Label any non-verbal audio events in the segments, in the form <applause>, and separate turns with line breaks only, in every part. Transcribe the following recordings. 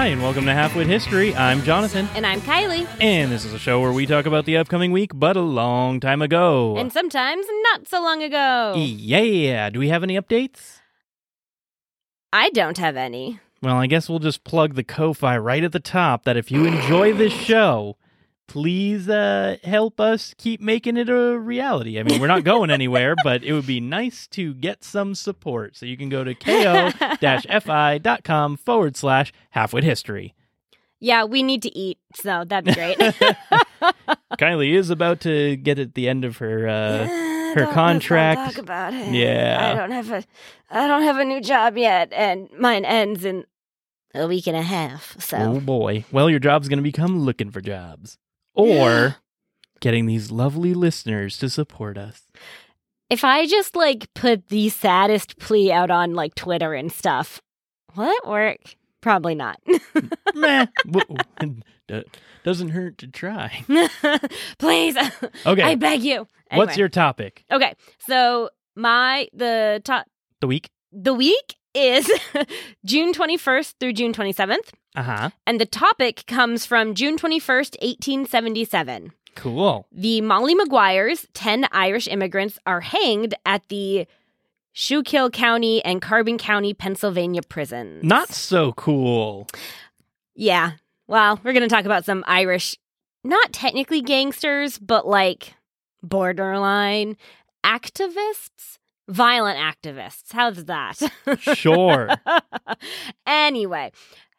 Hi, and welcome to Halfwit History. I'm Jonathan,
And I'm Kylie.
and this is a show where we talk about the upcoming week, but a long time ago.
And sometimes not so long ago.
yeah, do we have any updates?
I don't have any.
Well, I guess we'll just plug the Ko-Fi right at the top that if you enjoy this show, please uh, help us keep making it a reality. I mean, we're not going anywhere, <laughs> but it would be nice to get some support. So you can go to ko-fi.com <laughs> forward slash halfwit history.
Yeah, we need to eat, so that'd be great. <laughs>
Kylie is about to get at the end of her uh,
her
her contract.
Talk about it.
Yeah.
I don't have a, I don't have a new job yet, and mine ends in a week and a half. So
Oh boy. Well, your job's going to become looking for jobs or getting these lovely listeners to support us.
if I just like put the saddest plea out on like Twitter and stuff, will it work? Probably not. <laughs>
Meh. <laughs> Doesn't hurt to try. <laughs>
Please,
Okay.
I beg you.
What's your topic?
okay? So my the top
The week?
the week is <laughs> June 21st through June 27th,
Uh huh.
and the topic comes from June 21st, 1877.
Cool.
The Molly Maguires, 10 Irish immigrants, are hanged at the Schuylkill County and Carbon County, Pennsylvania prisons.
Not so cool.
Yeah. Well, we're going to talk about some Irish, not technically gangsters, but like borderline activists, violent activists. How's that?
Sure. <laughs>
anyway,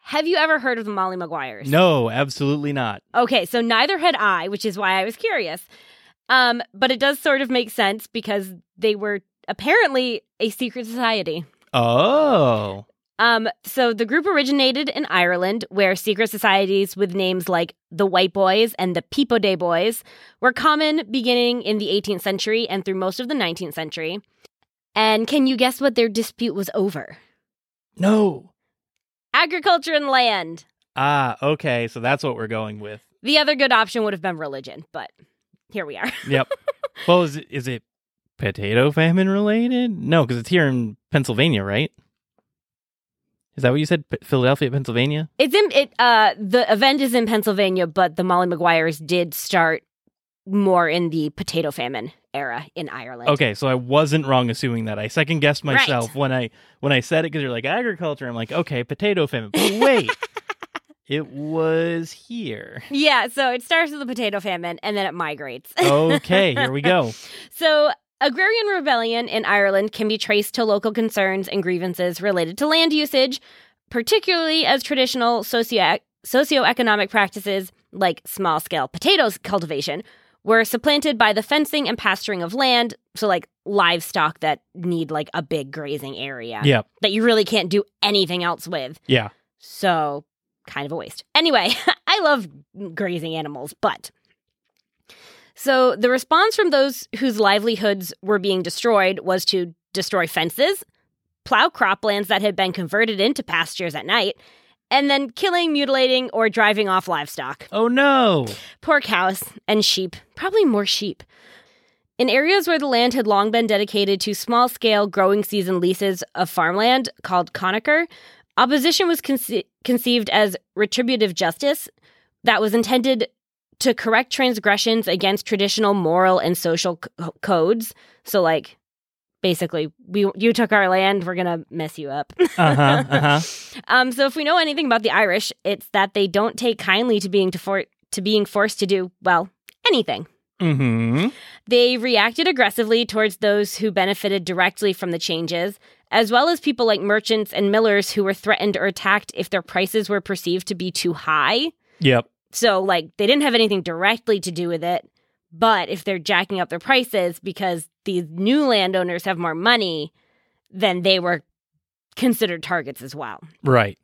have you ever heard of the Molly Maguires?
no, absolutely not.
Okay, so neither had I, which is why I was curious. Um, but it does sort of make sense because they were apparently a secret society.
Oh.
Um, so the group originated in Ireland, where secret societies with names like the White Boys and the Peepo Day Boys were common beginning in the 18th century and through most of the 19th century. And can you guess what their dispute was over?
No.
Agriculture and land.
Ah, okay. So that's what we're going with.
The other good option would have been religion, but here we are. <laughs>
Yep. well, is it, is it potato famine related? No, because it's here in Pennsylvania, right? Is that what you said? P- Philadelphia, Pennsylvania?
It's in it. Uh, the event is in Pennsylvania, but the Molly Maguires did start more in the potato famine era in Ireland.
Okay, so I wasn't wrong assuming that. I second guessed
Right.
myself when I when I said it because you're like agriculture. I'm like, okay, potato famine. But wait, <laughs> it was here.
Yeah, so it starts with the potato famine and then it migrates.
Okay, <laughs> here we go.
so agrarian rebellion in Ireland can be traced to local concerns and grievances related to land usage, particularly as traditional socio socioeconomic practices like small scale potatoes cultivation were supplanted by the fencing and pasturing of land, so like livestock that need like a big grazing area
Yep.
that you really can't do anything else with.
Yeah.
So, kind of a waste. Anyway, <laughs> I love grazing animals, but. So, the response from those whose livelihoods were being destroyed was to destroy fences, plow croplands that had been converted into pastures at night, and then killing, mutilating, or driving off livestock.
Oh no.
Poor cows and sheep, probably more sheep. In areas where the land had long been dedicated to small scale growing season leases of farmland called conacre, opposition was conce- conceived as retributive justice that was intended to correct transgressions against traditional moral and social co- codes. So, like, basically, we you took our land, we're gonna mess you up. <laughs>
Uh huh. Uh huh.
Um, so if we know anything about the Irish, it's that they don't take kindly to being to, for- to being forced to do well anything.
Mm-hmm.
They reacted aggressively towards those who benefited directly from the changes, as well as people like merchants and millers who were threatened or attacked if their prices were perceived to be too high.
Yep.
So, like, they didn't have anything directly to do with it, but if they're jacking up their prices because these new landowners have more money, then they were considered targets as well.
Right.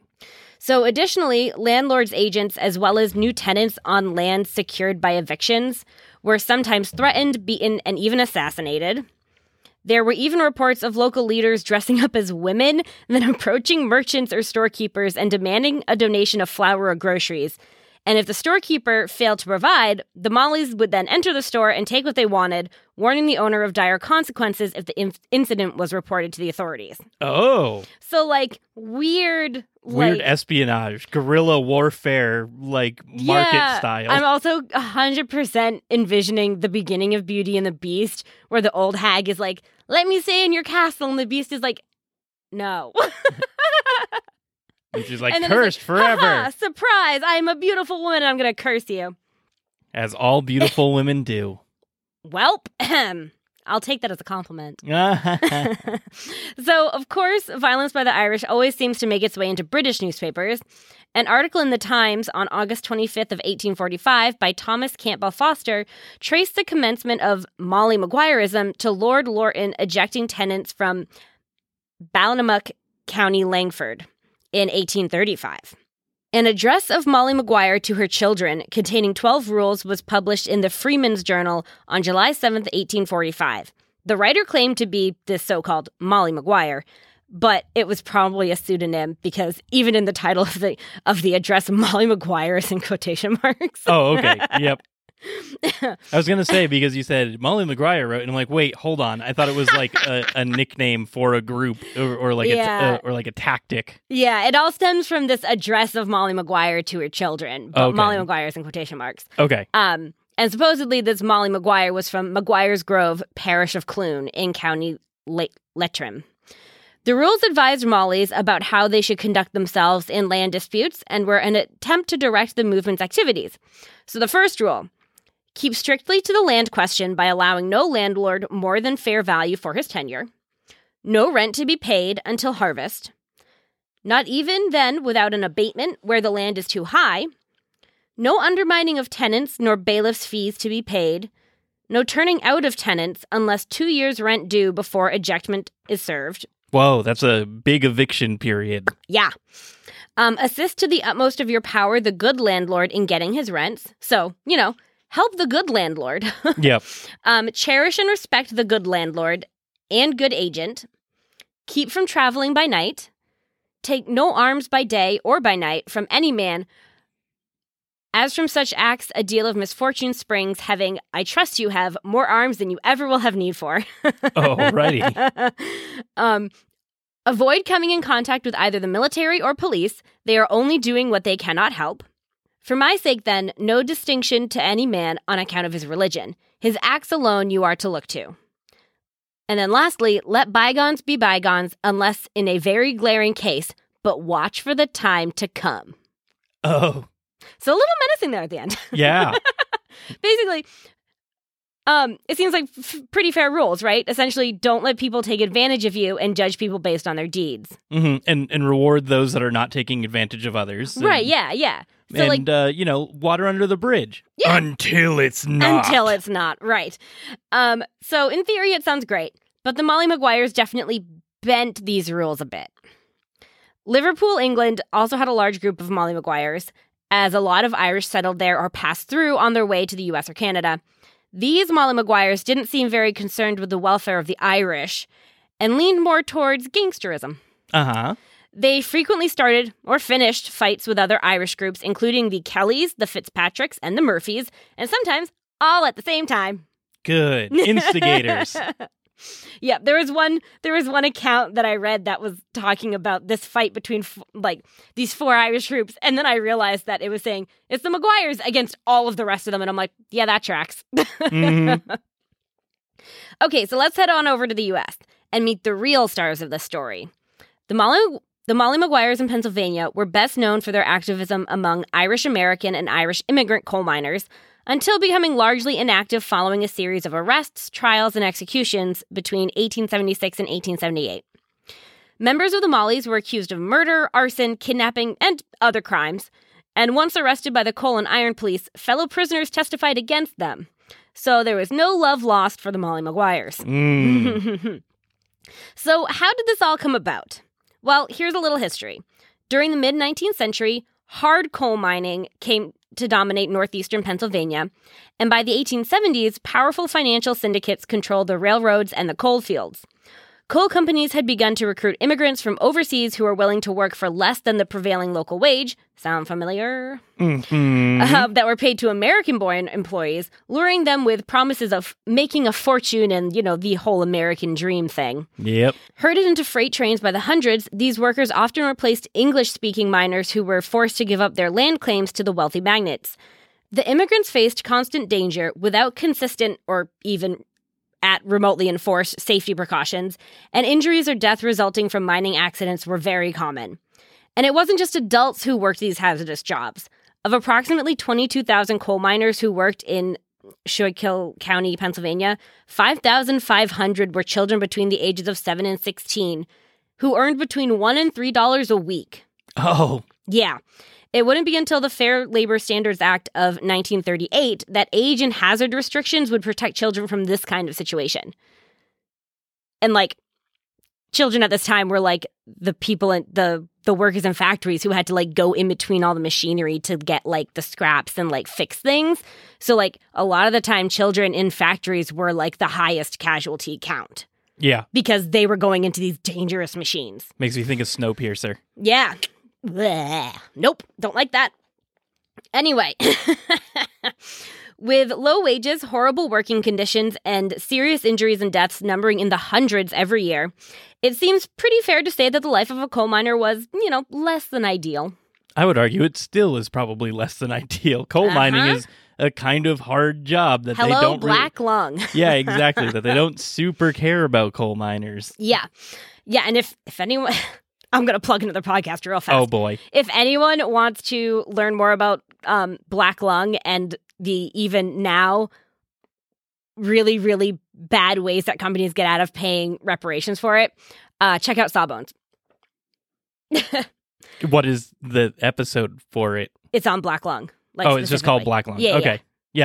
So, additionally, landlords' agents, as well as new tenants on land secured by evictions, were sometimes threatened, beaten, and even assassinated. There were even reports of local leaders dressing up as women, <laughs> then approaching merchants or storekeepers and demanding a donation of flour or groceries. And if the storekeeper failed to provide, the Mollies would then enter the store and take what they wanted, warning the owner of dire consequences if the in- incident was reported to the authorities.
Oh,
So, like, weird.
weird
like,
espionage, guerrilla warfare, like market
Yeah,
style.
I'm also 100% envisioning the beginning of Beauty and the Beast, where the old hag is like, let me stay in your castle. And the beast is like, no. <laughs>
and she's like
and
cursed
like,
forever,
surprise. I'm a beautiful woman. and I'm going to curse you.
as all beautiful women do. <laughs>
Welp. I'll take that as a compliment. <laughs> <laughs> so, of course, violence by the Irish always seems to make its way into British newspapers. An article in the Times on August 25th of 1845 by Thomas Campbell Foster traced the commencement of Molly Maguireism to Lord Lorton ejecting tenants from Ballinamuck, County Longford in 1835. An address of Molly Maguire to her children containing 12 rules was published in the Freeman's Journal on July 7, 1845. The writer claimed to be this so called Molly Maguire, but it was probably a pseudonym because even in the title of the of the address, <laughs> Molly Maguire is in quotation marks.
oh, okay. Yep. <laughs> <laughs> I was gonna say because you said Molly Maguire wrote, and I'm like, wait, hold on. I thought it was like a, a <laughs> nickname for a group or, or like a
Yeah.
t- uh, or like a tactic.
yeah, it all stems from this address of Molly Maguire to her children, but
Okay.
Molly Maguire is in quotation marks.
Okay.
Um, and supposedly this Molly Maguire was from Maguire's Grove, parish of Cloone in County Le- Leitrim. The rules advised Mollies about how they should conduct themselves in land disputes and were an attempt to direct the movement's activities. So the first rule keep strictly to the land question by allowing no landlord more than fair value for his tenure, no rent to be paid until harvest, not even then without an abatement where the land is too high, no undermining of tenants nor bailiffs' fees to be paid. No turning out of tenants unless two years' rent due before ejectment is served.
Whoa, that's a big eviction period.
Yeah. Um, assist to the utmost of your power the good landlord in getting his rents. So, you know, help the good landlord. <laughs>
Yep.
um, cherish and respect the good landlord and good agent. Keep from traveling by night. Take no arms by day or by night from any man. As from such acts, a deal of misfortune springs, having, I trust you have, more arms than you ever will have need for. <laughs>
Alrighty. <laughs>
um, avoid coming in contact with either the military or police. They are only doing what they cannot help. For my sake, then, no distinction to any man on account of his religion. His acts alone you are to look to. And then lastly, let bygones be bygones unless in a very glaring case, but watch for the time to come.
Oh,
So a little menacing there at the end.
yeah. <laughs>
Basically, um, it seems like f- pretty fair rules, right? Essentially, don't let people take advantage of you and judge people based on their deeds.
hmm And and reward those that are not taking advantage of others.
Right, yeah, yeah. So like
and uh, you know, water under the bridge
Yeah.
until it's not.
until it's not, right. Um, so in theory it sounds great, but the Molly Maguires definitely bent these rules a bit. Liverpool, England also had a large group of Molly Maguires, as a lot of Irish settled there or passed through on their way to the US or Canada. These Molly Maguires didn't seem very concerned with the welfare of the Irish and leaned more towards gangsterism.
Uh huh.
They frequently started or finished fights with other Irish groups, including the Kellys, the Fitzpatricks, and the Murphys, and sometimes all at the same time.
Good <laughs> instigators.
Yeah, there was one. There was one account that I read that was talking about this fight between f- like these four Irish troops, and then I realized that it was saying it's the Maguires against all of the rest of them, and I'm like, yeah, that tracks.
Mhm. <laughs>
Okay, so let's head on over to the U.S. and meet the real stars of the story. The Molly, the Molly Maguires in Pennsylvania were best known for their activism among Irish American and Irish immigrant coal miners until becoming largely inactive following a series of arrests, trials, and executions between 1876 and 1878. Members of the Mollies were accused of murder, arson, kidnapping, and other crimes. And once arrested by the coal and iron police, fellow prisoners testified against them. So there was no love lost for the Molly Maguires.
Mm. <laughs>
so, how did this all come about? Well, here's a little history. During the mid 19th century, hard coal mining came to dominate northeastern Pennsylvania, and by the 1870s, powerful financial syndicates controlled the railroads and the coal fields. Coal companies had begun to recruit immigrants from overseas who were willing to work for less than the prevailing local wage. Sound familiar?
Mhm.
Uh, that were paid to American born employees, luring them with promises of making a fortune and, you know, the whole American dream thing.
Yep.
Herded into freight trains by the hundreds, these workers often replaced English speaking miners who were forced to give up their land claims to the wealthy magnates. The immigrants faced constant danger without consistent or even at remotely enforced safety precautions, and injuries or death resulting from mining accidents were very common. And it wasn't just adults who worked these hazardous jobs. Of approximately 22,000 coal miners who worked in Schuylkill County, Pennsylvania, 5,500 were children between the ages of 7 and 16 who earned between 1 and $3 a week.
Oh,
Yeah. It wouldn't be until the Fair Labor Standards Act of 1938 that age and hazard restrictions would protect children from this kind of situation. And like children at this time were like the people in the the workers in factories who had to like go in between all the machinery to get like the scraps and like fix things. So like a lot of the time children in factories were like the highest casualty count
yeah.
because they were going into these dangerous machines.
Makes me think of Snowpiercer.
Yeah. Bleh. Nope, don't like that. Anyway, <laughs> with low wages, horrible working conditions, and serious injuries and deaths numbering in the hundreds every year, it seems pretty fair to say that the life of a coal miner was, you know, less than ideal.
I would argue it still is probably less than ideal. Coal mining
Uh-huh.
is a kind of hard job that they don't really-
black lung. <laughs>
yeah, <laughs> exactly. that they don't super care about coal miners.
yeah. Yeah, and if if anyone I'm going to plug another podcast real fast.
Oh boy.
if anyone wants to learn more about um, black lung and the even now really really bad ways that companies get out of paying reparations for it uh, check out sawbones <laughs>
What is the episode for it?
it's on black lung like
oh, it's just called. Black Lung.
yeah,
okay. Yeah,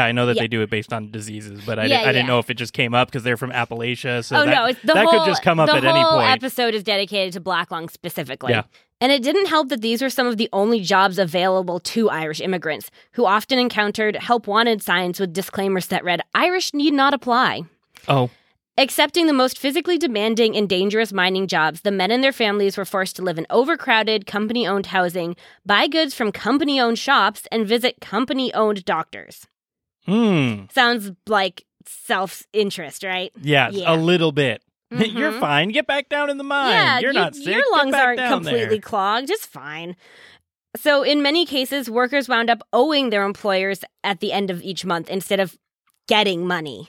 I know that
Yeah.
they do it based on diseases, but I,
Yeah,
di- I didn't know if it just came up because they're from Appalachia. So
oh
that,
no it's the
that
whole
could just come up at any
whole
point.
episode is dedicated to black lung specifically
Yeah.
and it didn't help that these were some of the only jobs available to irish immigrants who often encountered help wanted signs with disclaimers that read irish need not apply
oh,
Accepting the most physically demanding and dangerous mining jobs, the men and their families were forced to live in overcrowded, company owned housing, buy goods from company owned shops, and visit company owned doctors.
Hmm.
Sounds like self interest, right?
Yeah,
Yeah.
a little bit. <laughs> You're
Mhm.
fine. Get back down in the mine.
yeah,
You're
you-
not sick.
your lungs aren't completely
there.
clogged. It's fine. So, in many cases, workers wound up owing their employers at the end of each month instead of getting money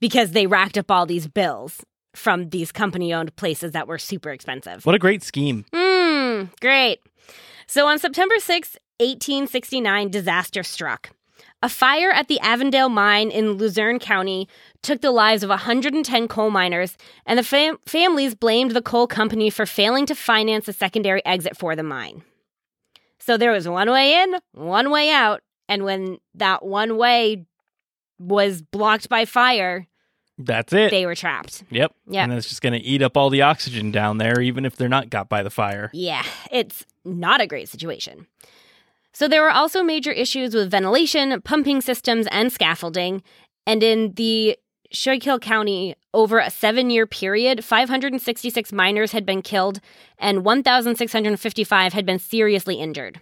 because they racked up all these bills from these company owned places that were super expensive.
What a great scheme.
Hmm, great. So on September 6, 1869, disaster struck. A fire at the Avondale mine in Luzerne County took the lives of 110 coal miners, and the fam- families blamed the coal company for failing to finance a secondary exit for the mine. So there was one way in, one way out, and when that one way was blocked by fire,
That's it.
they were trapped.
yep.
Yep.
And it's just going to eat up all the oxygen down there, even if they're not got by the fire.
Yeah, it's not a great situation. So there were also major issues with ventilation, pumping systems, and scaffolding. And in the Schuylkill County, over a seven year period, 566 miners had been killed and 1,655 had been seriously injured.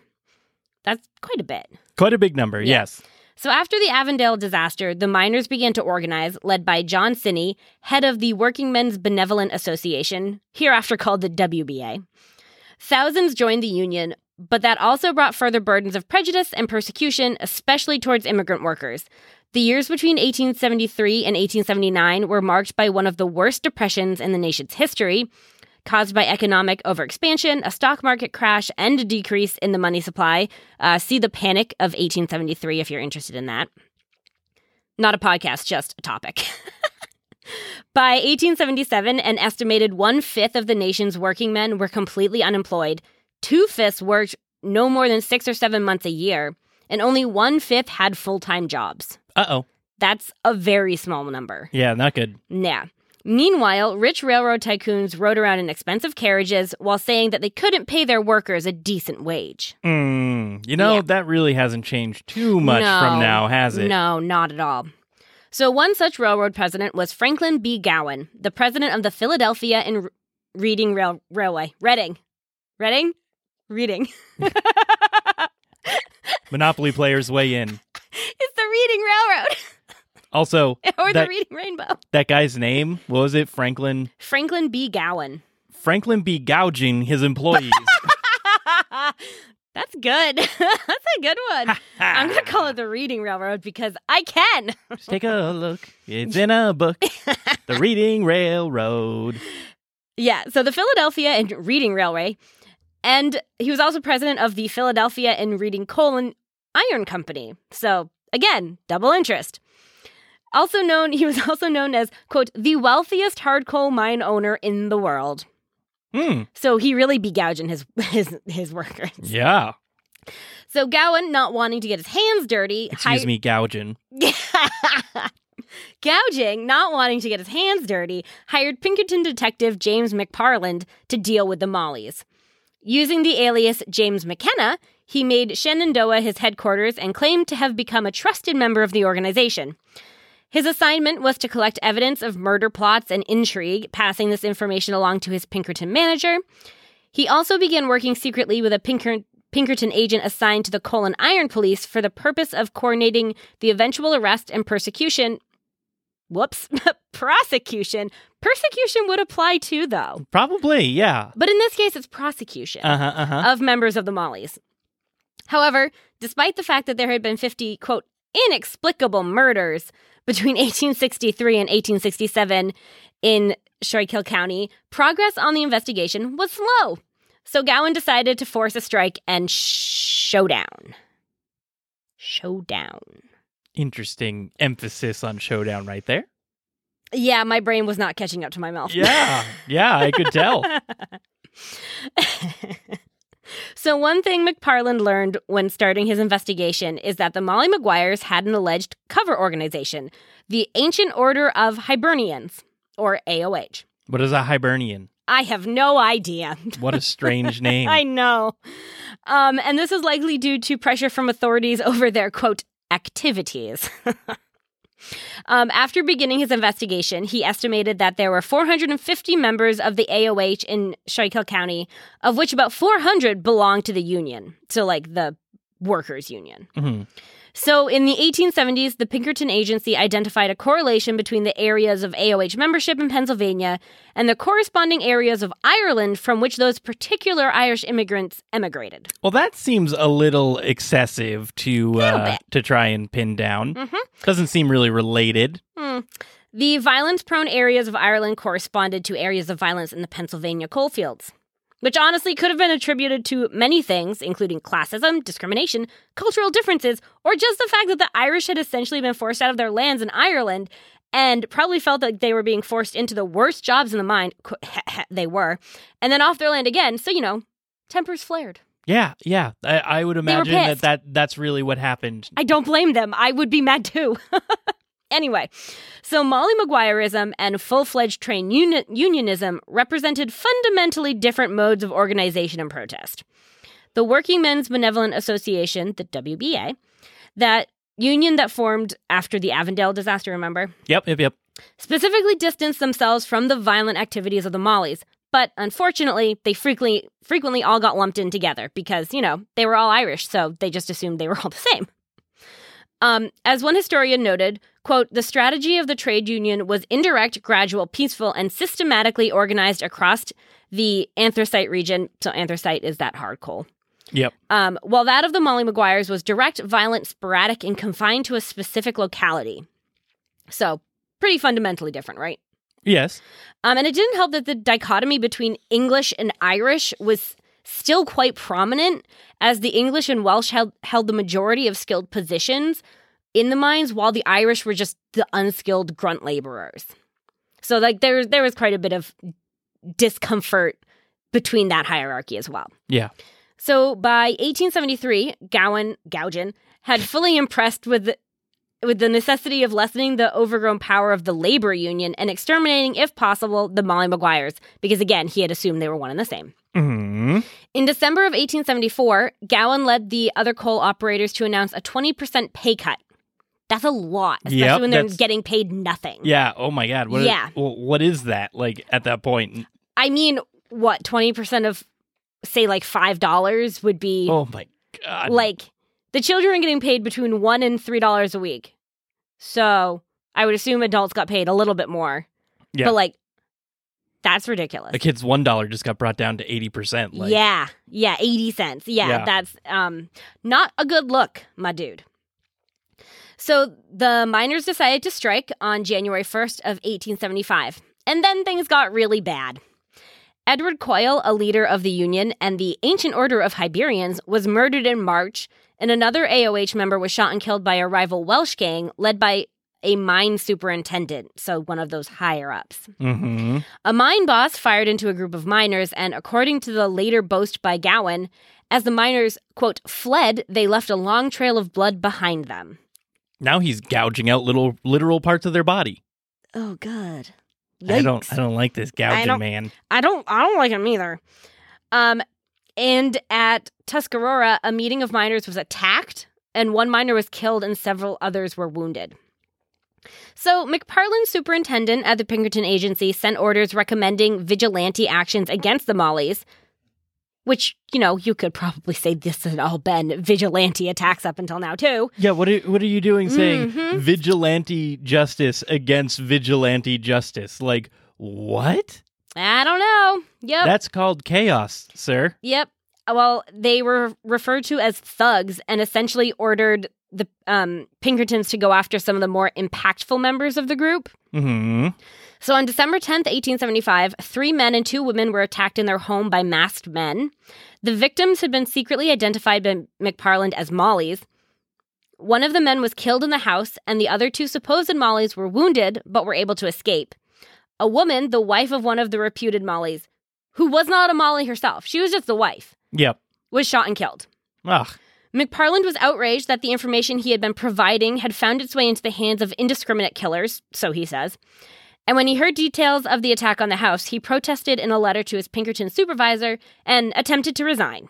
That's quite a bit.
Quite a big number,
Yeah.
yes.
So after the Avondale disaster, the miners began to organize, led by John Siney, head of the Working Men's Benevolent Association, hereafter called the WBA. Thousands joined the union, but that also brought further burdens of prejudice and persecution, especially towards immigrant workers. The years between 1873 and 1879 were marked by one of the worst depressions in the nation's history, caused by economic overexpansion, a stock market crash, and a decrease in the money supply. Uh, see the Panic of 1873 if you're interested in that. Not a podcast, just a topic. <laughs> By 1877, an estimated one fifth of the nation's working men were completely unemployed. Two fifths worked no more than six or seven months a year, and only one fifth had full time jobs.
Uh oh.
That's a very small number.
Yeah, not good.
Yeah. Meanwhile, rich railroad tycoons rode around in expensive carriages while saying that they couldn't pay their workers a decent wage.
Mm, you know,
Yeah.
that really hasn't changed too much
No.
from now, has it?
No, not at all. So, one such railroad president was Franklin B. Gowen, the president of the Philadelphia and Reading Rail- Railway. Reading. Reading? Reading. <laughs>
Monopoly players weigh in.
It's the Reading Railroad
Also, <laughs>
or
That-
the Reading Rainbow.
that guy's name, what was it? Franklin
Franklin B. Gowen.
Franklin B. gouging his employees. <laughs>
That's good. That's a good one. I'm going to call it the Reading Railroad because I can.
Take a look. It's in a book. The Reading Railroad.
Yeah, so the Philadelphia and Reading Railway. And he was also president of the Philadelphia and Reading Coal and Iron Company. So, again, double interest. Also known, he was <laughs> also known as, quote, the wealthiest hard coal mine owner in the world.
Hmm.
So he really be gouging his <laughs> his his workers.
Yeah.
So Gowen, not wanting to get his hands dirty,
Excuse me, gouging. <laughs>
Gouging, not wanting to get his hands dirty, hired Pinkerton detective James McParland to deal with the Mollies. Using the alias James McKenna, he made Shenandoah his headquarters and claimed to have become a trusted member of the organization. His assignment was to collect evidence of murder plots and intrigue, passing this information along to his Pinkerton manager. He also began working secretly with a Pinker- Pinkerton agent assigned to the Coal and Iron Police for the purpose of coordinating the eventual arrest and persecution. Whoops, <laughs> prosecution. Persecution would apply too, though.
Probably, yeah.
But in this case, it's prosecution
Uh huh, uh huh.
of members of the Mollies. However, despite the fact that there had been 50, quote, inexplicable murders between <laughs> 1863 and 1867 in Schuylkill County, progress on the investigation was slow. So Gowen decided to force a strike and showdown. Showdown.
Interesting emphasis on showdown right there.
Yeah, my brain was not catching up to my mouth.
Yeah, yeah, I could tell. <laughs>
so, one thing McParland learned when starting his investigation is that the Molly Maguires had an alleged cover organization, the Ancient Order of Hibernians, or AOH.
What is a Hibernian?
I have no idea.
What a strange <laughs> name.
I know. Um, and this is likely due to pressure from authorities over their, quote, activities. <laughs> um, after beginning his investigation, he estimated that there were 450 members of the AOH in Schuylkill County, of which about 400 belonged to the union. So, like the workers' union.
Mhm.
So, in the 1870s, the Pinkerton Agency identified a correlation between the areas of AOH membership in Pennsylvania and the corresponding areas of Ireland from which those particular Irish immigrants emigrated.
Well, that seems a little excessive to uh, to try and pin down.
Mhm.
Doesn't seem really related.
Hmm. The violence prone areas of Ireland corresponded to areas of violence in the Pennsylvania coalfields, which honestly could have been attributed to many things, including classism, discrimination, cultural differences, or just the fact that the Irish had essentially been forced out of their lands in Ireland and probably felt like they were being forced into the worst jobs in the mine. They were. And then off their land again. So, you know, tempers flared.
Yeah, yeah. I, I would imagine that, that that's really what happened.
I don't blame them. I would be mad too. <laughs> anyway, so Molly Maguireism and full fledged train uni- unionism represented fundamentally different modes of organization and protest. The Working Men's Benevolent Association, the WBA, that union that formed after the Avondale disaster, remember?
Yep, yep, yep.
specifically distanced themselves from the violent activities of the Mollies. But unfortunately, they frequently frequently all got lumped in together because, you know, they were all Irish, so they just assumed they were all the same. Um, as one historian noted, quote, the strategy of the trade union was indirect, gradual, peaceful, and systematically organized across the anthracite region. So anthracite is that hard coal.
Yep.
Um, while that of the Molly Maguires was direct, violent, sporadic, and confined to a specific locality. So, pretty fundamentally different, right?
Yes.
Um, and it didn't help that the dichotomy between English and Irish was still quite prominent, as the English and Welsh held, held the majority of skilled positions in the mines, while the Irish were just the unskilled grunt laborers. So, like, there, there was quite a bit of discomfort between that hierarchy as well.
Yeah.
So by 1873, Gowen Gougen had fully impressed with the, with the necessity of lessening the overgrown power of the labor union and exterminating, if possible, the Molly Maguires, because again, he had assumed they were one and the same.
hmm
In December of 1874, Gowen led the other coal operators to announce a 20% pay cut. That's a lot, especially
Yep,
when they're getting paid nothing.
Yeah. Oh my God. What is-
Yeah.
well, what is that like at that point?
I mean, what, 20% of, say, like $5 would be
Oh my God.
like the children are getting paid between one and $3 a week. So I would assume adults got paid a little bit more.
Yeah.
But like, that's ridiculous.
The kid's one dollar just got brought down to eighty percent. Like,
yeah, yeah, 80 cents. Yeah,
Yeah.
that's um not a good look, my dude. So the miners decided to strike on January 1st of 1875. And then things got really bad. Edward Coyle, a leader of the Union and the Ancient Order of Hibernians, was murdered in March, and another AOH member was shot and killed by a rival Welsh gang led by a mine superintendent, so one of those higher ups.
Mm-hmm.
A mine boss fired into a group of miners, and according to the later boast by Gowen, as the miners, quote, fled, they left a long trail of blood behind them.
Now he's gouging out little literal parts of their body.
Oh, God.
I don't. I don't like this gouging
don't-
man.
I don't I don't like him either. Um and at Tuscarora, a meeting of miners was attacked and one miner was killed and several others were wounded. So, McParland superintendent at the Pinkerton agency sent orders recommending vigilante actions against the Mollies, which, you know, you could probably say this had all been vigilante attacks up until now too.
Yeah. What are What are you doing? Saying
Mhm.
vigilante justice against vigilante justice? Like what?
I don't know. Yep.
That's called chaos, sir.
Yep. Well, they were referred to as thugs and essentially ordered the um, Pinkertons to go after some of the more impactful members of the group.
Hmm.
So on December 10th, 1875, three men and two women were attacked in their home by masked men. The victims had been secretly identified by McParland as Mollies. One of the men was killed in the house, and the other two supposed Mollies were wounded but were able to escape. A woman, the wife of one of the reputed Mollies, who was not a Molly herself, she was just the wife,
Yep.
was shot and killed.
Ugh.
McParland was outraged that the information he had been providing had found its way into the hands of indiscriminate killers, so he says. And when he heard details of the attack on the house, he protested in a letter to his Pinkerton supervisor and attempted to resign.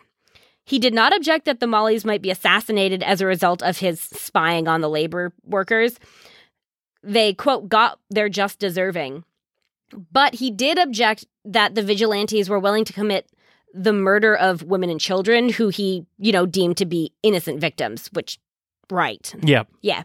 He did not object that the Mollies might be assassinated as a result of his spying on the labor workers. They, quote, got their just deserving. But he did object that the vigilantes were willing to commit the murder of women and children who he, you know, deemed to be innocent victims, which, right.
Yeah.
Yeah.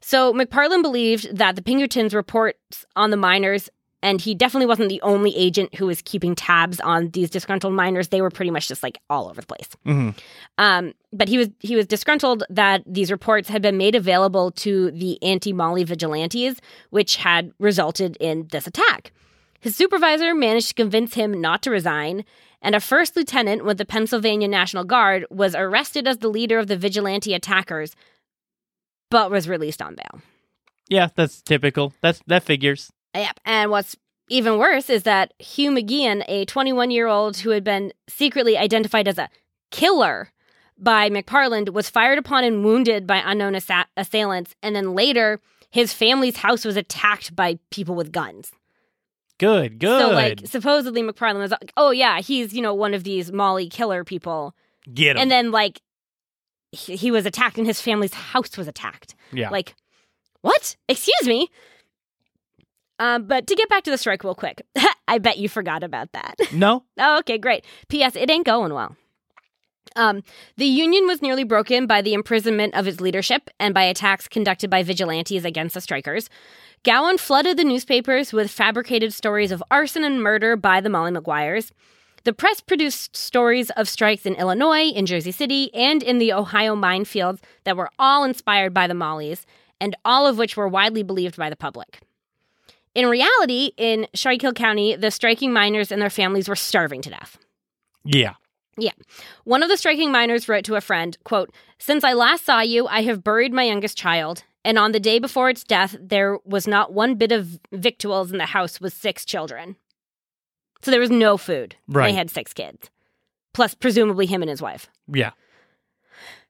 So McParland believed that the Pinkertons' reports on the miners, and he definitely wasn't the only agent who was keeping tabs on these disgruntled miners. They were pretty much just like all over the place.
hmm
Um, but he was he was disgruntled that these reports had been made available to the anti-Molly vigilantes, which had resulted in this attack. His supervisor managed to convince him not to resign, and a first lieutenant with the Pennsylvania National Guard was arrested as the leader of the vigilante attackers, but was released on bail.
Yeah, that's typical. That's that figures.
Yep. And what's even worse is that Hugh McGeehan, a 21 year old who had been secretly identified as a killer by McParland, was fired upon and wounded by unknown assa- assailants. And then later, his family's house was attacked by people with guns.
Good. Good.
So, like, supposedly McParland was like, oh, yeah, he's, you know, one of these Molly killer people.
Get him.
And then, like, he, he was attacked and his family's house was attacked.
yeah.
Like, what? Excuse me? Um, but to get back to the strike real quick, <laughs> I bet you forgot about that. <laughs>
no.
oh, okay, great. P.S. It ain't going well. Um, the Union was nearly broken by the imprisonment of its leadership and by attacks conducted by vigilantes against the strikers. Gowen flooded the newspapers with fabricated stories of arson and murder by the Molly Maguires. The press produced stories of strikes in Illinois, in Jersey City, and in the Ohio minefields that were all inspired by the Mollies, and all of which were widely believed by the public. In reality, in Schuylkill County, the striking miners and their families were starving to death.
Yeah. Yeah.
One of the striking miners wrote to a friend, quote, Since I last saw you, I have buried my youngest child, and on the day before its death, there was not one bit of victuals in the house with six children. So there was no food.
Right.
They had six kids, plus presumably him and his wife.
Yeah.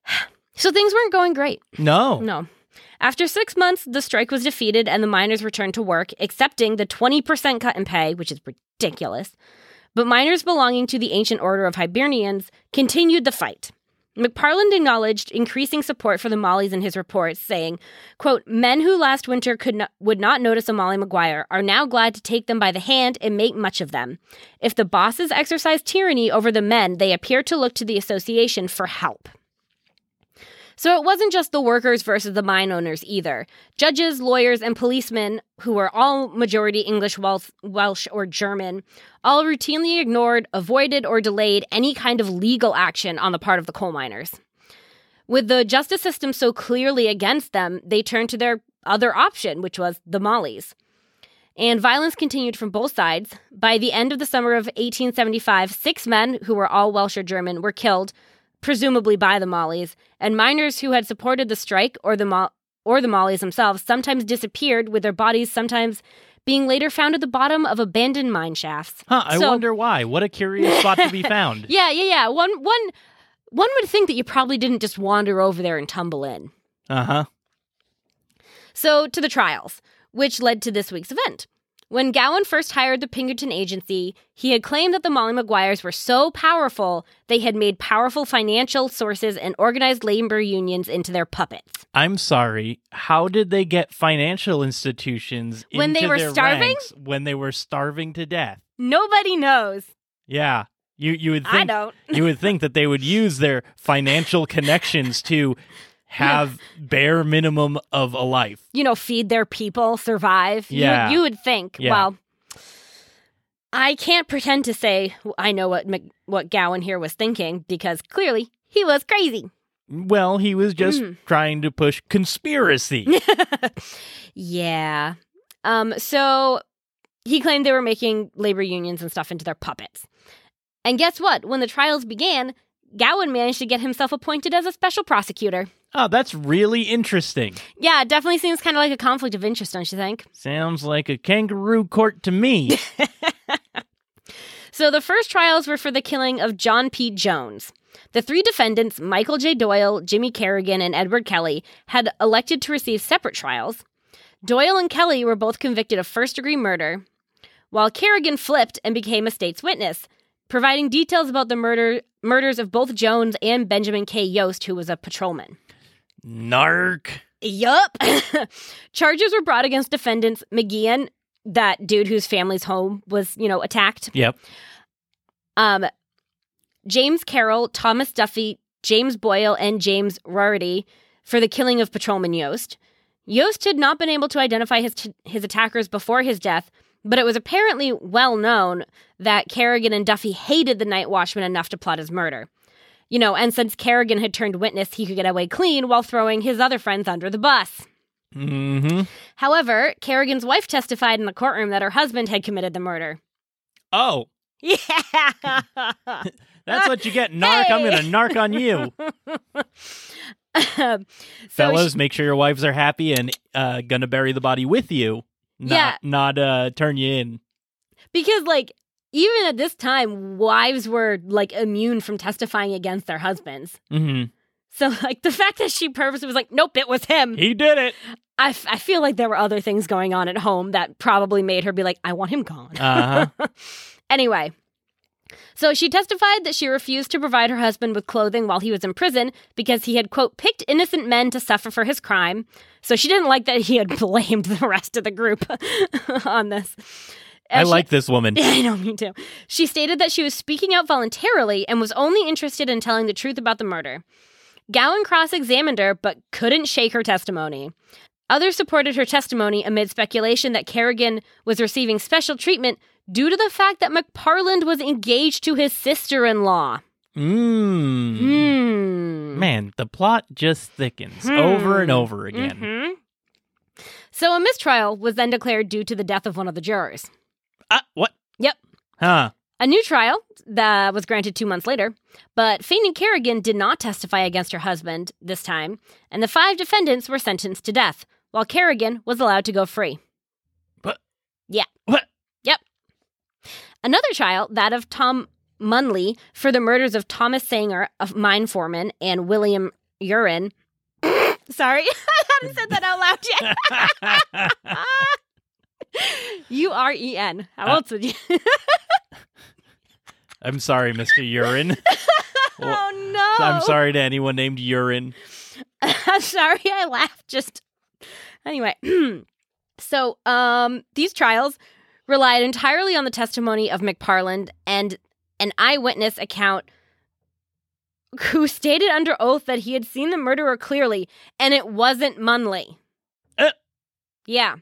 <sighs>
So things weren't going great.
No.
No. After six months, the strike was defeated and the miners returned to work, accepting the 20% cut in pay, which is ridiculous. But miners belonging to the ancient order of Hibernians continued the fight. McParland acknowledged increasing support for the Mollies in his reports, saying, quote, Men who last winter could not, would not notice a Molly Maguire are now glad to take them by the hand and make much of them. If the bosses exercise tyranny over the men, they appear to look to the association for help. So it wasn't just the workers versus the mine owners either. Judges, lawyers, and policemen, who were all majority English, Welsh, or German, all routinely ignored, avoided, or delayed any kind of legal action on the part of the coal miners. With the justice system so clearly against them, they turned to their other option, which was the Mollies. And violence continued from both sides. By the end of the summer of 1875, six men, who were all Welsh or German, were killed, presumably by the Mollies, and miners who had supported the strike or the Mo- or the Mollies themselves sometimes disappeared with their bodies sometimes being later found at the bottom of abandoned mine shafts.
Huh, I
So-
wonder why. What a curious spot to be <laughs> found.
Yeah, yeah, yeah. One one one would think that you probably didn't just wander over there and tumble in.
Uh-huh.
So, to the trials, which led to this week's event. When Gowen first hired the Pinkerton agency, he had claimed that the Molly Maguires were so powerful they had made powerful financial sources and organized labor unions into their puppets.
I'm sorry. How did they get financial institutions
When they were starving?
when they were starving to death?
Nobody knows.
Yeah. You you would
I don't.
you would think that they would use their financial connections to have bare minimum of a life.
You know, feed their people, survive. You would-
Yeah.
You, would think.
Yeah.
Well, I can't pretend to say I know what Mc- what Gowen here was thinking because clearly he was crazy.
Well, he was just
Mm.
trying to push conspiracy. <laughs>
yeah. Um, so he claimed they were making labor unions and stuff into their puppets. And guess what? When the trials began, Gowen managed to get himself appointed as a special prosecutor.
Oh, that's really interesting.
Yeah, it definitely seems kind of like a conflict of interest, don't you think?
Sounds like a kangaroo court to me. <laughs>
So the first trials were for the killing of John P. Jones. The three defendants, Michael J. Doyle, Jimmy Kerrigan, and Edward Kelly, had elected to receive separate trials. Doyle and Kelly were both convicted of first degree murder, while Kerrigan flipped and became a state's witness, providing details about the murder murders of both Jones and Benjamin K. Yost, who was a patrolman.
Narc.
Yup. <laughs> Charges were brought against defendants McGeehan, that dude whose family's home was, you know, attacked,
Yep.
um, James Carroll, Thomas Duffy, James Boyle, and James Rarity for the killing of Patrolman Yost. Yost had not been able to identify his his attackers before his death, but it was apparently well known that Kerrigan and Duffy hated the night watchman enough to plot his murder. You know, and since Kerrigan had turned witness, he could get away clean while throwing his other friends under the bus.
Mm-hmm.
However, Kerrigan's wife testified in the courtroom that her husband had committed the murder.
Oh, <laughs>
Yeah.
that's what you get, narc. I'm gonna narc on you. <laughs>
So
Fellas,
she-
make sure your wives are happy and uh gonna bury the body with you. Not,
Yeah.
Not uh turn you in.
because like even at this time, wives were like immune from testifying against their husbands.
hmm
So like the fact that she purposely was like, nope, it was him.
He did it.
I, f- I feel like there were other things going on at home that probably made her be like, I want him gone.
Uh-huh. <laughs>
Anyway, so she testified that she refused to provide her husband with clothing while he was in prison because he had, quote, picked innocent men to suffer for his crime. So she didn't like that he had <laughs> blamed the rest of the group <laughs> on this.
I
she-
like this woman. <laughs>
I know, me too. She stated that she was speaking out voluntarily and was only interested in telling the truth about the murder. Gowen cross examined her, but couldn't shake her testimony. Others supported her testimony amid speculation that Kerrigan was receiving special treatment due to the fact that McParland was engaged to his sister in law.
Mmm.
Hmm.
Man, the plot just thickens over and over again.
Mhm. So a mistrial was then declared due to the death of one of the jurors.
Ah, what?
Yep.
Huh.
A new trial that was granted two months later, but Fanny Kerrigan did not testify against her husband this time, and the five defendants were sentenced to death, while Kerrigan was allowed to go free.
What?
Yeah.
What?
Yep. Another trial, that of Tom Munley for the murders of Thomas Sanger, a mine foreman, and William Uren. <laughs> Sorry, <laughs> I haven't said that out loud yet. <laughs> <laughs> U R E N. How
Uh,
else would you? <laughs>
I'm sorry, Mr. Urine. <laughs> Well,
oh no!
I'm sorry to anyone named Urine.
I'm sorry I laughed just anyway. <clears throat> so um these trials relied entirely on the testimony of McParland and an eyewitness account who stated under oath that he had seen the murderer clearly and it wasn't Munley.
Uh.
Yeah.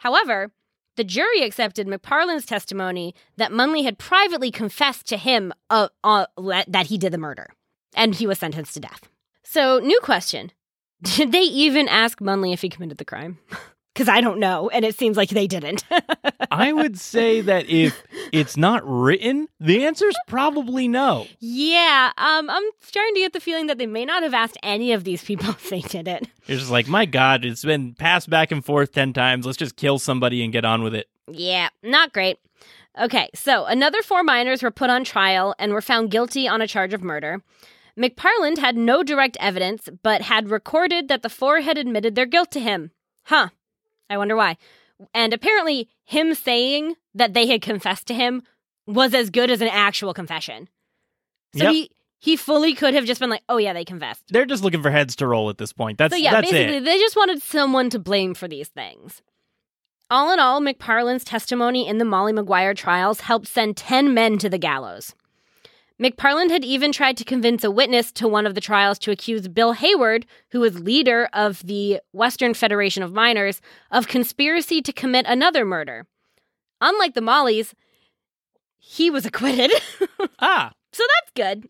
However, the jury accepted McParland's testimony that Munley had privately confessed to him uh, uh, that he did the murder, and he was sentenced to death. So, new question <laughs> Did they even ask Munley if he committed the crime? <laughs> Because I don't know, and it seems like they didn't. <laughs>
I would say that if it's not written, the answer is probably no.
yeah, um, I'm starting to get the feeling that they may not have asked any of these people <laughs> if they did it.
It's just like, my God, it's been passed back and forth 10 times. Let's just kill somebody and get on with it.
Yeah, not great. Okay, so another four miners were put on trial and were found guilty on a charge of murder. McParland had no direct evidence, but had recorded that the four had admitted their guilt to him. Huh. I wonder why. And apparently, him saying that they had confessed to him was as good as an actual confession. So
Yep.
he he fully could have just been like, "Oh yeah, they confessed."
They're just looking for heads to roll at this point. That's,
So yeah,
that's
basically,
it.
they just wanted someone to blame for these things. All in all, McParland's testimony in the Molly Maguire trials helped send 10 men to the gallows. McParland had even tried to convince a witness to one of the trials to accuse Bill Haywood, who was leader of the Western Federation of Miners, of conspiracy to commit another murder. Unlike the Mollies, he was <laughs> acquitted.
Ah.
so that's good.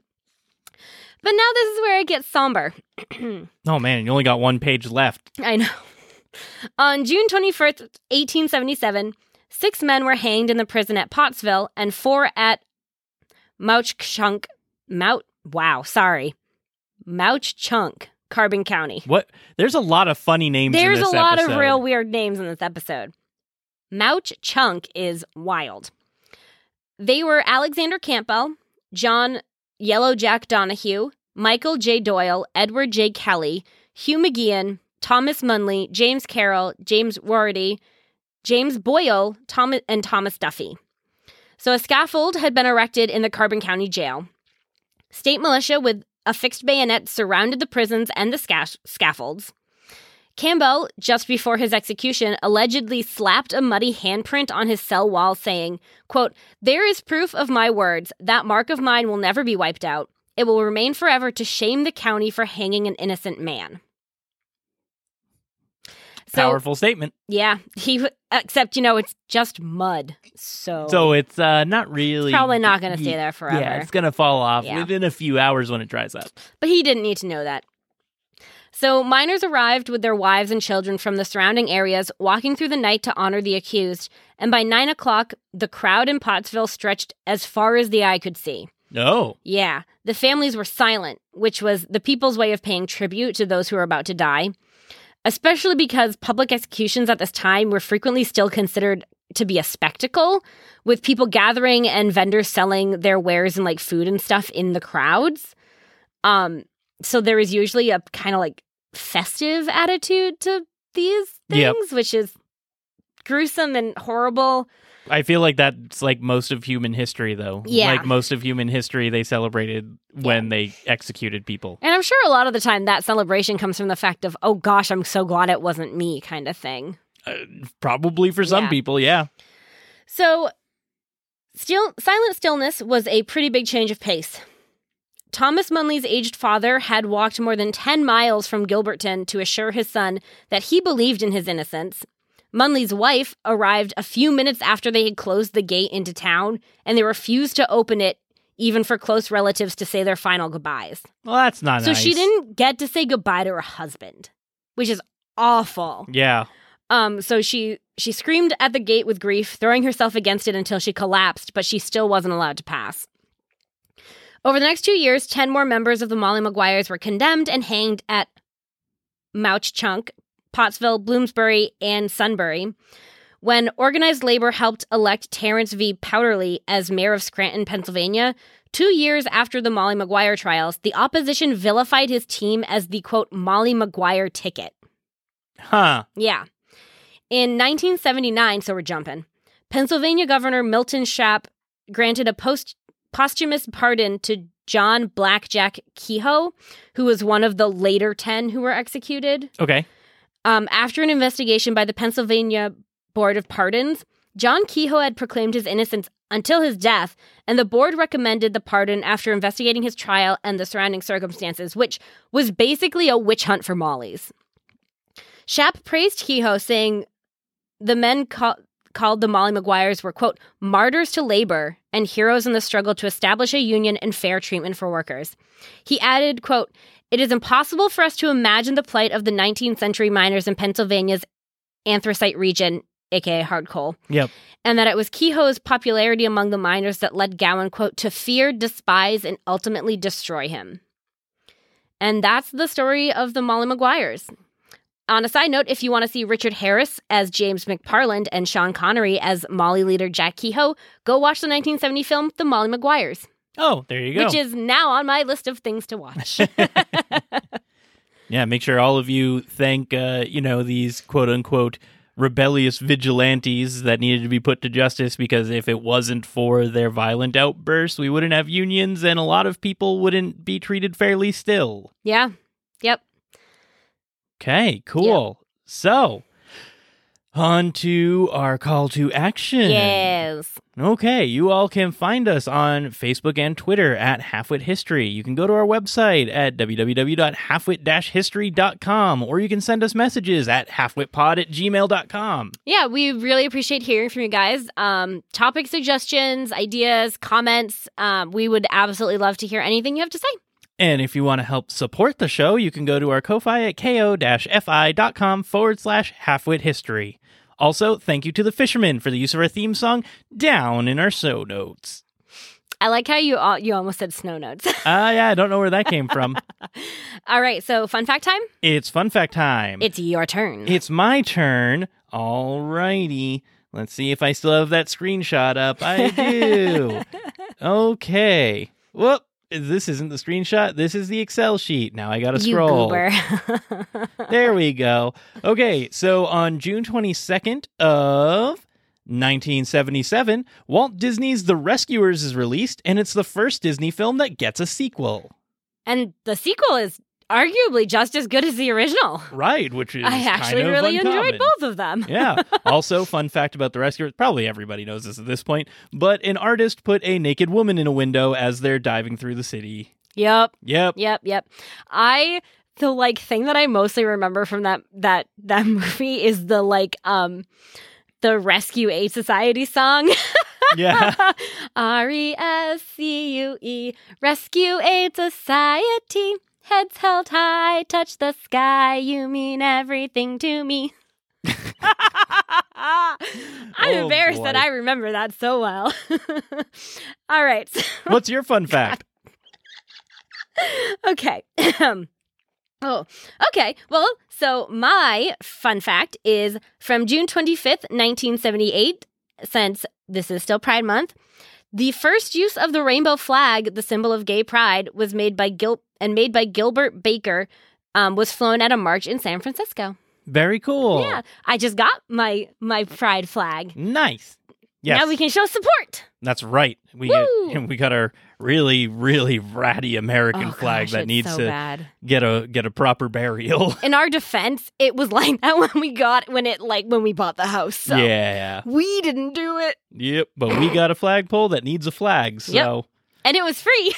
But now this is where it gets somber. <clears throat>
Oh, man, you only got one page left.
I know. On June 21st, 1877, six men were hanged in the prison at Pottsville and four at Mauch-Chunk. Mount. Wow, sorry. Mauch-Chunk, Carbon County.
What? There's a lot of funny names in
There's a lot
episode.
of real weird names in this episode. Mauch-Chunk is wild. They were Alexander Campbell, John Yellow Jack Donahue, Michael J. Doyle, Edward J. Kelly, Hugh McGeehan, Thomas Munley, James Carroll, James Wardy, James Boyle, Thomas, and Thomas Duffy. So a scaffold had been erected in the Carbon County Jail. State militia with a fixed bayonet surrounded the prisons and the sca- scaffolds. Campbell, just before his execution, allegedly slapped a muddy handprint on his cell wall, saying, quote, There is proof of my words. That mark of mine will never be wiped out. It will remain forever to shame the county for hanging an innocent man. So,
Powerful statement.
yeah, he, except, you know, it's just mud. So,
So it's uh, not really.
it's probably not going to stay there forever.
Yeah, it's going to fall off
Yeah.
within a few hours when it dries up.
But he didn't need to know that. So, miners arrived with their wives and children from the surrounding areas, walking through the night to honor the accused. And by nine o'clock, the crowd in Pottsville stretched as far as the eye could see.
No.
Yeah, the families were silent, which was the people's way of paying tribute to those who were about to die, especially because public executions at this time were frequently still considered to be a spectacle, with people gathering and vendors selling their wares and like food and stuff in the crowds. Um, so there is usually a kind of like festive attitude to these things,
Yep.
which is gruesome and horrible.
I feel like that's like most of human history, though.
Yeah.
Like most of human history, they celebrated when they executed people.
And I'm sure a lot of the time that celebration comes from the fact of, oh gosh, I'm so glad it wasn't me kind of thing.
Uh, probably for some
Yeah.
people, yeah.
So, still, silent stillness was a pretty big change of pace. Thomas Munley's aged father had walked more than 10 miles from Gilberton to assure his son that he believed in his innocence. Munley's wife arrived a few minutes after they had closed the gate into town, and they refused to open it even for close relatives to say their final goodbyes.
Well, that's not
So
nice.
she didn't get to say goodbye to her husband, which is awful.
Yeah.
Um, so she she screamed at the gate with grief, throwing herself against it until she collapsed, but she still wasn't allowed to pass. Over the next two years, ten more members of the Molly Maguires were condemned and hanged at Mauch Chunk, Pottsville, Bloomsburg, and Sunbury. When organized labor helped elect Terence V. Powderly as mayor of Scranton, Pennsylvania, two years after the Molly Maguire trials, the opposition vilified his team as the quote Molly Maguire ticket.
Huh.
Yeah. In 1979, so we're jumping, Pennsylvania Governor Milton Shapp granted a post posthumous pardon to John Blackjack Kehoe, who was one of the later 10 who were executed.
Okay.
Um, after an investigation by the Pennsylvania Board of Pardons, John Kehoe had proclaimed his innocence until his death, and the board recommended the pardon after investigating his trial and the surrounding circumstances, which was basically a witch hunt for Molly's. Shapp praised Kehoe, saying the men ca- called the Molly Maguires were, quote, martyrs to labor and heroes in the struggle to establish a union and fair treatment for workers. He added, quote, it is impossible for us to imagine the plight of the 19th century miners in Pennsylvania's anthracite region, aka hard coal,
Yep.
and that it was Kehoe's popularity among the miners that led Gowen, quote, to fear, despise, and ultimately destroy him. And that's the story of the Molly Maguires. On a side note, if you want to see Richard Harris as James McParland and Sean Connery as Molly leader Jack Kehoe, go watch the 1970 film The Molly Maguires,
Oh, there you go.
which is now on my list of things to watch. <laughs> <laughs>
yeah, make sure all of you thank, uh, you know, these quote unquote rebellious vigilantes that needed to be put to justice because if it wasn't for their violent outbursts, we wouldn't have unions and a lot of people wouldn't be treated fairly still.
yeah. Yep.
Okay, cool. So, on to our call to action.
Yes.
Okay, you all can find us on Facebook and Twitter at Halfwit History. You can go to our website at www.halfwit-history.com or you can send us messages at halfwitpod at gmail.com.
Yeah, we really appreciate hearing from you guys. Um, topic suggestions, ideas, comments. Um, we would absolutely love to hear anything you have to say.
And if you want to help support the show, you can go to our Ko-Fi at ko-fi.com forward slash halfwit history. Also, thank you to the fishermen for the use of our theme song down in our show notes.
I like how you all, you almost said snow notes. <laughs>
Ah, yeah, I don't know where that came from. <laughs>
all right, so fun fact time.
It's fun fact time.
It's your turn.
It's my turn. All righty. Let's see if I still have that screenshot up. I do. <laughs> okay. Whoop. This isn't the screenshot. This is the Excel sheet. Now I got to scroll. <laughs> <laughs> There we go. Okay, so on June 22nd of 1977, Walt Disney's The Rescuers is released, and it's the first Disney film that gets a sequel.
and the sequel is arguably just as good as the original.
Right, which is
I actually
kind of
really
uncommon.
enjoyed both of them.
yeah. <laughs> Also, fun fact about the rescuers probably everybody knows this at this point, but an artist put a naked woman in a window as they're diving through the city.
Yep.
Yep.
Yep, yep. I the like thing that I mostly remember from that that that <laughs> movie is the like um the Rescue Aid Society song.
Yeah. <laughs>
R E S C U E Rescue Aid Society. Heads held high, touch the sky. You mean everything to me. <laughs> I'm
Oh,
embarrassed that. I remember that so well. <laughs> All right. <laughs>
What's your fun fact?
okay. <clears throat> oh, okay. Well, so my fun fact is from June 25th, 1978, since this is still Pride Month. The first use of the rainbow flag, the symbol of gay pride, was made by Gil and made by Gilbert Baker, um, was flown at a march in San Francisco.
Very cool.
Yeah, I just got my my pride flag.
Nice. Yes.
Now we can show support.
That's right. We
Woo! <laughs>
we got our really really ratty American
Oh,
flag
gosh,
that needs
so
to
bad.
get a get a proper burial. <laughs>
In our defense, it was like that when we got when it like when we bought the house. So
Yeah.
we didn't do it,
Yep. But we got a flagpole that needs a flag. So,
and it was free.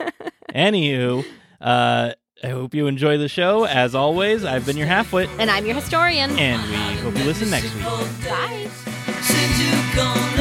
<laughs>
anywho, uh, I hope you enjoy the show. As always, I've been your halfwit,
and I'm your historian.
and we hope you listen next week.
Bye.
Since you gone